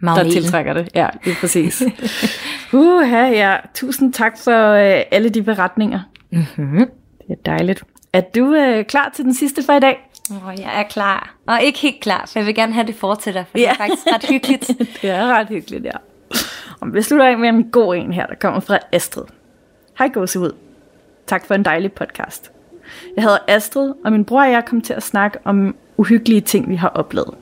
Nej, der tiltrækker det. Ja, det er præcis. Uha, ja. Tusind tak for øh, alle de beretninger. Mm-hmm. Det er dejligt. Er du øh, klar til den sidste for i dag? Oh, jeg er klar. Og ikke helt klar, for jeg vil gerne have det fortsætter, for ja. det er faktisk ret hyggeligt. det er ret hyggeligt, ja. Og vi slutter af med en god en her, der kommer fra Astrid. Hej gåsehud. Tak for en dejlig podcast. Jeg hedder Astrid, og min bror og jeg kom til at snakke om uhyggelige ting, vi har oplevet.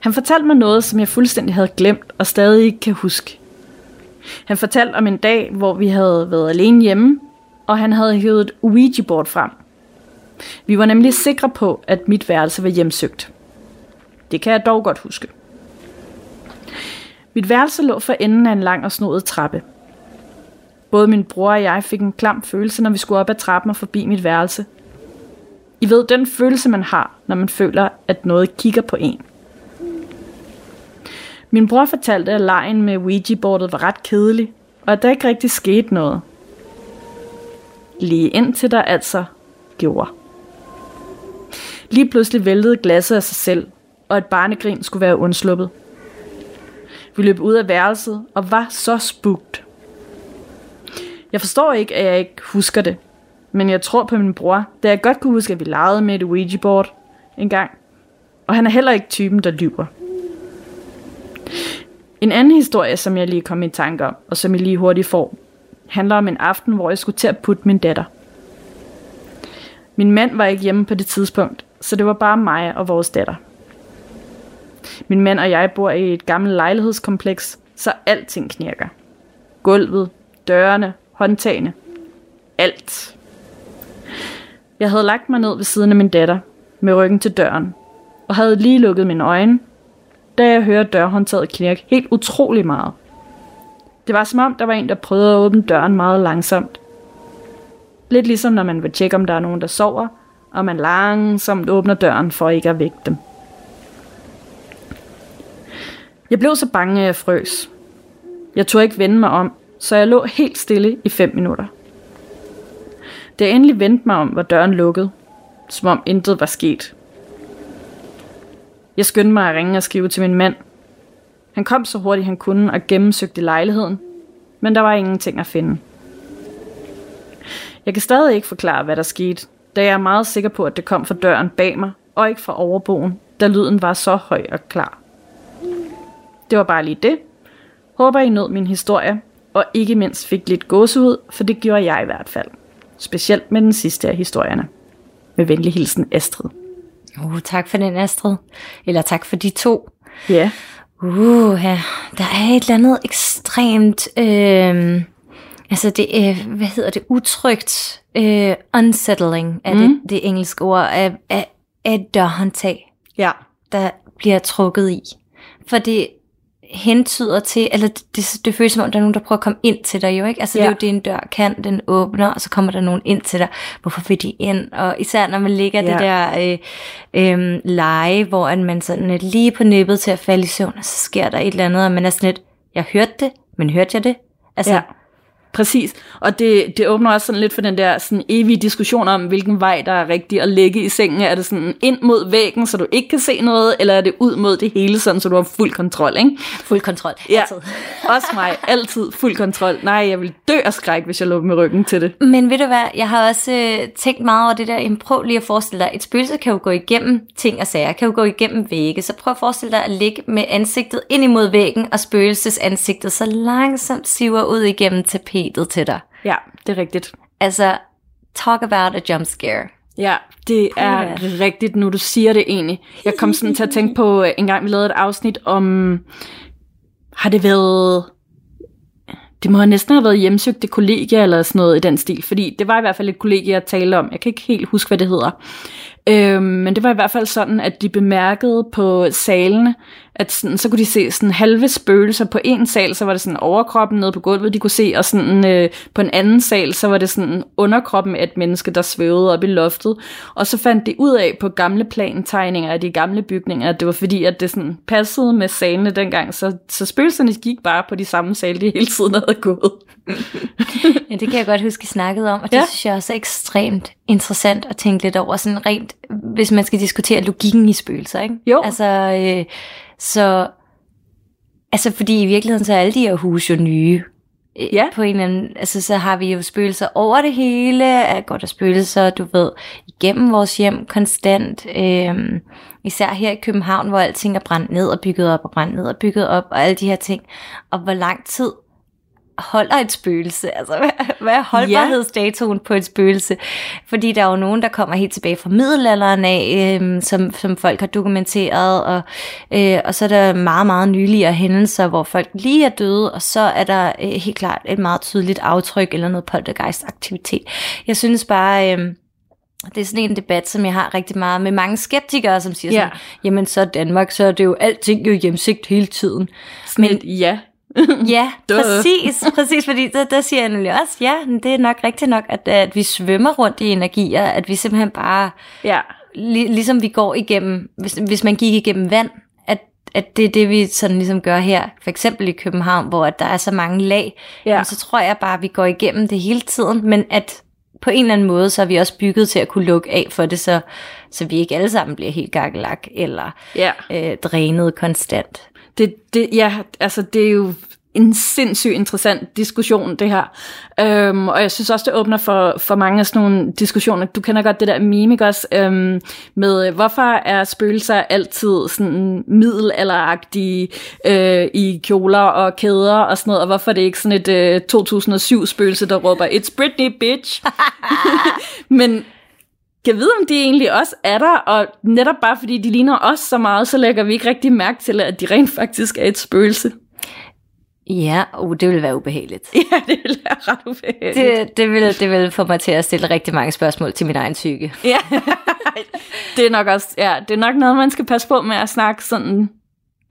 Han fortalte mig noget, som jeg fuldstændig havde glemt og stadig ikke kan huske. Han fortalte om en dag, hvor vi havde været alene hjemme, og han havde hævet et Ouija-board frem. Vi var nemlig sikre på, at mit værelse var hjemsøgt. Det kan jeg dog godt huske. Mit værelse lå for enden af en lang og snodet trappe. Både min bror og jeg fik en klam følelse, når vi skulle op ad trappen og forbi mit værelse. I ved den følelse, man har, når man føler, at noget kigger på en. Min bror fortalte, at lejen med Ouija-bordet var ret kedelig, og at der ikke rigtig skete noget. Lige indtil der altså gjorde. Lige pludselig væltede glasset af sig selv, og et barnegrin skulle være undsluppet. Vi løb ud af værelset og var så spugt. Jeg forstår ikke, at jeg ikke husker det, men jeg tror på min bror, da jeg godt kunne huske, at vi legede med et Ouija-board en gang. Og han er heller ikke typen, der lyver. En anden historie, som jeg lige kom i tanke om, og som jeg lige hurtigt får, handler om en aften, hvor jeg skulle til at putte min datter. Min mand var ikke hjemme på det tidspunkt, så det var bare mig og vores datter. Min mand og jeg bor i et gammelt lejlighedskompleks, så alting knirker. Gulvet, dørene, håndtagene. Alt. Jeg havde lagt mig ned ved siden af min datter, med ryggen til døren, og havde lige lukket mine øjne, da jeg hørte dørhåndtaget knirke helt utrolig meget. Det var som om, der var en, der prøvede at åbne døren meget langsomt. Lidt ligesom når man vil tjekke, om der er nogen, der sover, og man langsomt åbner døren for ikke at vække dem. Jeg blev så bange, at jeg frøs. Jeg tog ikke vende mig om, så jeg lå helt stille i 5 minutter. Da jeg endelig vendte mig om, var døren lukket, som om intet var sket. Jeg skyndte mig at ringe og skrive til min mand. Han kom så hurtigt han kunne og gennemsøgte lejligheden, men der var ingenting at finde. Jeg kan stadig ikke forklare, hvad der skete, da jeg er meget sikker på, at det kom fra døren bag mig, og ikke fra overboen, da lyden var så høj og klar. Det var bare lige det. Håber I nød min historie, og ikke mindst fik lidt gåsehud, for det gjorde jeg i hvert fald. Specielt med den sidste af historierne. Med venlig hilsen Astrid. Uh, tak for den, Astrid. Eller tak for de to. Ja, Uh, ja. Der er et eller andet ekstremt, øh, altså det er, hvad hedder det, utrygt, øh, unsettling er mm. det, det engelske ord, af, af, af et dørhåndtag, ja, der bliver trukket i. For det hentyder til, eller det, det, det føles som om, der er nogen, der prøver at komme ind til dig jo, ikke? Altså ja. det er jo det, en dør kan, den åbner, og så kommer der nogen ind til dig. Hvorfor vil de ind? Og især når man ligger ja. det der øh, øh, leje, hvor man sådan er lige på nippet til at falde i søvn, og så sker der et eller andet, og man er sådan lidt, jeg hørte det, men hørte jeg det? Altså, ja. Præcis, og det, det åbner også sådan lidt for den der sådan evige diskussion om, hvilken vej der er rigtig at ligge i sengen. Er det sådan ind mod væggen, så du ikke kan se noget, eller er det ud mod det hele, sådan, så du har fuld kontrol, ikke? fuld kontrol. Ja, Altid. også mig. Altid fuld kontrol. Nej, jeg vil dø af skræk, hvis jeg lå med ryggen til det. Men ved du hvad, jeg har også øh, tænkt meget over det der, jamen, prøv lige at forestille dig, et spøgelse kan jo gå igennem ting og sager, kan jo gå igennem vægge, så prøv at forestille dig at ligge med ansigtet ind imod væggen, og spøgelsesansigtet så langsomt siver ud igennem tapetet til dig. Ja, det er rigtigt. Altså, talk about a jump scare. Ja, det er Puha. rigtigt, nu du siger det egentlig. Jeg kom sådan til at tænke på, øh, en gang vi lavede et afsnit om, har det været, det må næsten have været hjemsøgte kollegier eller sådan noget i den stil, fordi det var i hvert fald et kollegie, jeg talte om. Jeg kan ikke helt huske, hvad det hedder. Øhm, men det var i hvert fald sådan, at de bemærkede på salene, at sådan, så kunne de se sådan halve spøgelser på en sal, så var det sådan overkroppen nede på gulvet, de kunne se, og sådan øh, på en anden sal, så var det sådan underkroppen af et menneske, der svævede op i loftet. Og så fandt de ud af på gamle plantegninger af de gamle bygninger, at det var fordi, at det sådan passede med salene dengang, så, så spøgelserne gik bare på de samme sale, de hele tiden havde gået. ja, det kan jeg godt huske, I snakkede om, og det ja. synes jeg også er ekstremt interessant at tænke lidt over, sådan rent, hvis man skal diskutere logikken i spøgelser, ikke? Jo. Altså, øh, så, altså fordi i virkeligheden, så er alle de her huse jo nye. Øh, Ja. På en eller anden, altså så har vi jo spøgelser over det hele, at går der spøgelser, du ved, igennem vores hjem konstant. Øhm, især her i København, hvor alting er brændt ned og bygget op og brændt ned og bygget op, og alle de her ting. Og hvor lang tid holder et spøgelse? Altså, hvad, hvad er holdbarhedsdatoen på et spøgelse? Fordi der er jo nogen, der kommer helt tilbage fra middelalderen af, øhm, som, som folk har dokumenteret, og, øh, og så er der meget, meget nyligere hændelser, hvor folk lige er døde, og så er der øh, helt klart et meget tydeligt aftryk eller noget poltergeist-aktivitet. Jeg synes bare... Øh, det er sådan en debat, som jeg har rigtig meget med mange skeptikere, som siger Ja. sådan, jamen så Danmark, så er det jo alting jo hjemsigt hele tiden. Men ja, Ja, præcis, præcis, fordi der, der siger jeg nemlig også, ja, det er nok rigtigt nok, at, at vi svømmer rundt i energier, at vi simpelthen bare, ja, lig, ligesom vi går igennem, hvis, hvis man gik igennem vand, at, at det er det, vi sådan ligesom gør her, for eksempel i København, hvor at der er så mange lag, Ja. jamen, så tror jeg bare, at vi går igennem det hele tiden, men at på en eller anden måde, så er vi også bygget til at kunne lukke af for det, så, så vi ikke alle sammen bliver helt gakkelak, eller ja. øh, drænet konstant. Det, det, ja, altså det er jo en sindssygt interessant diskussion, det her. Øhm, og jeg synes også, det åbner for, for mange af sådan nogle diskussioner. Du kender godt det der meme, ikke også? Øhm, med, øh, hvorfor er spøgelser altid sådan middelalderagtige øh, i kjoler og kæder og sådan noget, og hvorfor er det ikke sådan et øh, 2007-spøgelse, der råber, It's Britney, bitch! Men jeg ved, om de egentlig også er der, og netop bare fordi de ligner os så meget, så lægger vi ikke rigtig mærke til, at de rent faktisk er et spøgelse. Ja, uh, det ville være ubehageligt. Ja, det ville være ret ubehageligt. Det, det, vil, det vil få mig til at stille rigtig mange spørgsmål til min egen psyke. Ja, det er nok også, ja, det er nok noget, man skal passe på med at snakke sådan,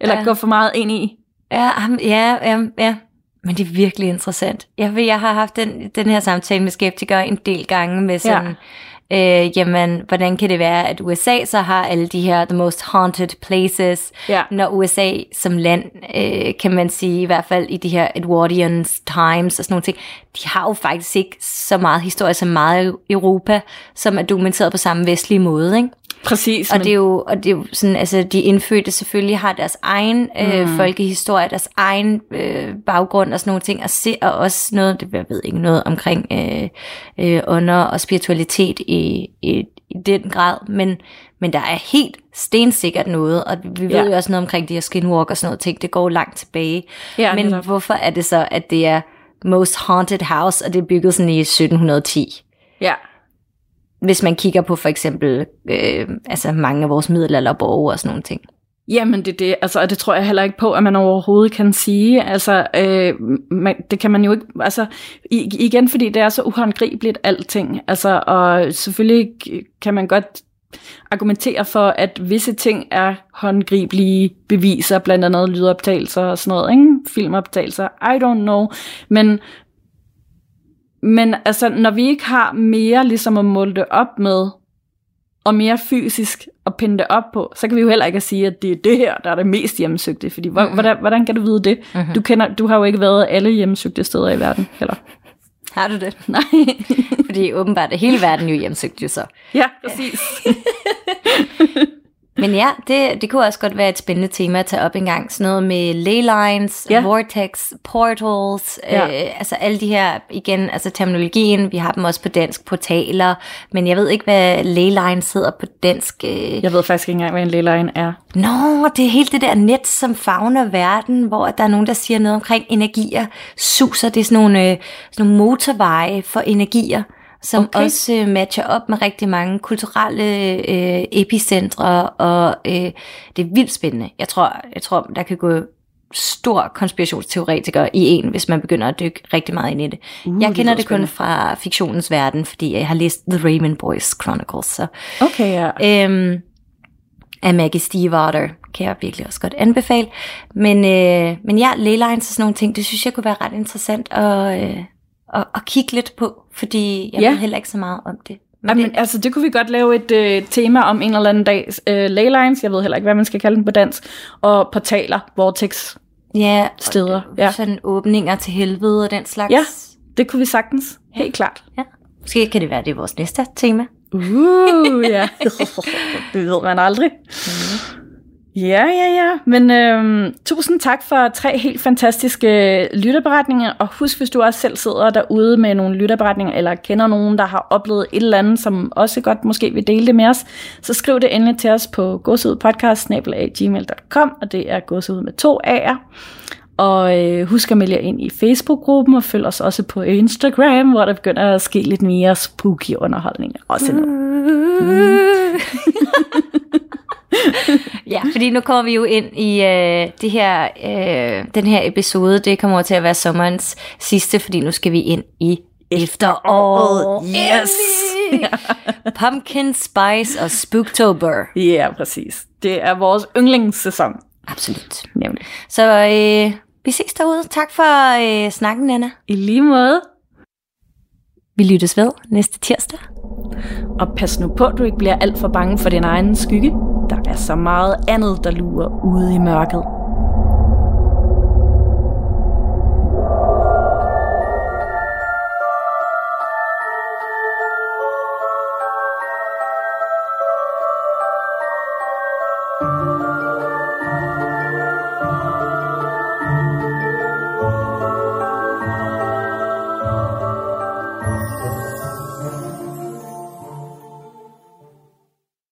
eller Ja. gå for meget ind i. Ja, ja, ja, ja. Men det er virkelig interessant. Jeg, ved, jeg har haft den, den her samtale med skeptikere en del gange med sådan, ja. Øh, jamen, hvordan kan det være, at USA så har alle de her the most haunted places, Ja. når USA som land, øh, kan man sige, i hvert fald i de her Edwardian times og sådan nogle ting, de har jo faktisk ikke så meget historie som meget Europa, som er dokumenteret på samme vestlige måde, ikke? Præcis. Og men- det, er jo, og det er jo sådan, altså de indfødte selvfølgelig har deres egen øh, folkehistorie, deres egen øh, baggrund og sådan nogle ting, og se og også noget, det jeg ved ikke noget omkring øh, øh, ånder og spiritualitet i, i, i den grad, men, men der er helt stensikkert noget, og vi ved Ja. jo også noget omkring de her skinwalk og sådan noget ting, det går langt tilbage. Ja, men netop. hvorfor er det så, at det er most haunted house, og det er bygget sådan i 1710? Ja, hvis man kigger på for eksempel øh, altså mange af vores middelalderborge og sådan nogle ting. Jamen det er det, altså, og det tror jeg heller ikke på, at man overhovedet kan sige. Altså, øh, man, det kan man jo ikke, altså, igen fordi det er så uhåndgribeligt alting. Altså, og selvfølgelig kan man godt argumentere for, at visse ting er håndgribelige beviser, blandt andet lydoptagelser og sådan noget, ikke? filmoptagelser, I don't know. Men, men altså, når vi ikke har mere ligesom at måle det op med, og mere fysisk at pinde det op på, så kan vi jo heller ikke sige, at det er det her, der er det mest hjemmesøgte. Fordi hvor, mm-hmm. hvordan, hvordan kan du vide det? Mm-hmm. Du, kender, du har jo ikke været alle hjemmesøgte steder i verden, heller. Har du det? Nej. Fordi åbenbart er hele verden jo hjemsøgt jo så. ja, præcis. Men ja, det, det kunne også godt være et spændende tema at tage op en gang. Sådan noget med ley lines, Ja. vortex, portals, Ja. øh, altså alle de her, igen, altså terminologien, vi har dem også på dansk, portaler, men jeg ved ikke, hvad ley lines hedder på dansk. Øh. Jeg ved faktisk ikke engang, hvad en leyline er. Nå, det er helt det der net, som fagner verden, hvor der er nogen, der siger noget omkring energier, suser. Det er sådan nogle, øh, sådan nogle motorveje for energier, som Okay. også øh, matcher op med rigtig mange kulturelle øh, epicentre, og øh, det er vildt spændende. Jeg tror, jeg tror, der kan gå stor konspirationsteoretiker i en, hvis man begynder at dykke rigtig meget ind i det. Uh, jeg det kender lyder det kun spændende. fra fiktionens verden, fordi jeg har læst The Raymond Boys Chronicles, så Okay, ja. Øhm, af Maggie Stiefvater kan jeg virkelig også godt anbefale. Men, øh, men ja, laylines og sådan nogle ting, det synes jeg kunne være ret interessant at, øh, at, at kigge lidt på, fordi jeg Ja. ja. ved heller ikke så meget om det. Men Jamen, altså, det kunne vi godt lave et øh, tema om en eller anden dag. Øh, laylines, jeg ved heller ikke, hvad man skal kalde den på dansk, og portaler, vortex. ja, steder, og, ja. Sådan åbninger til helvede og den slags. Ja, det kunne vi sagtens. Helt klart. ja. Måske kan det være, det er vores næste tema. Uh, ja. det ved man aldrig. Ja, ja, ja. Men øhm, tusind tak for tre helt fantastiske øh, lytterberetninger. Og husk, hvis du også selv sidder derude med nogle lytterberetninger, eller kender nogen, der har oplevet et eller andet, som også godt måske vil dele det med os, så skriv det endelig til os på gåsehudpodcast.gmail.com, og det er godsud med to A'er. Og øh, husk at melde jer ind i Facebook-gruppen, og følg os også på Instagram, hvor der begynder at ske lidt mere spooky underholdning. Også noget. Ja, fordi nu kommer vi jo ind i øh, det her, øh, den her episode. Det kommer til at være sommerens sidste, fordi nu skal vi ind i efteråret. Yes! Pumpkin Spice og Spooktober. Ja, præcis. Det er vores yndlingssæson. Absolut. Nemlig. Så øh, vi ses derude. Tak for øh, snakken, Anna. I lige måde. Vi lyttes ved næste tirsdag. Og pas nu på, at du ikke bliver alt for bange for din egen skygge. Der er så meget andet, der lurer ude i mørket.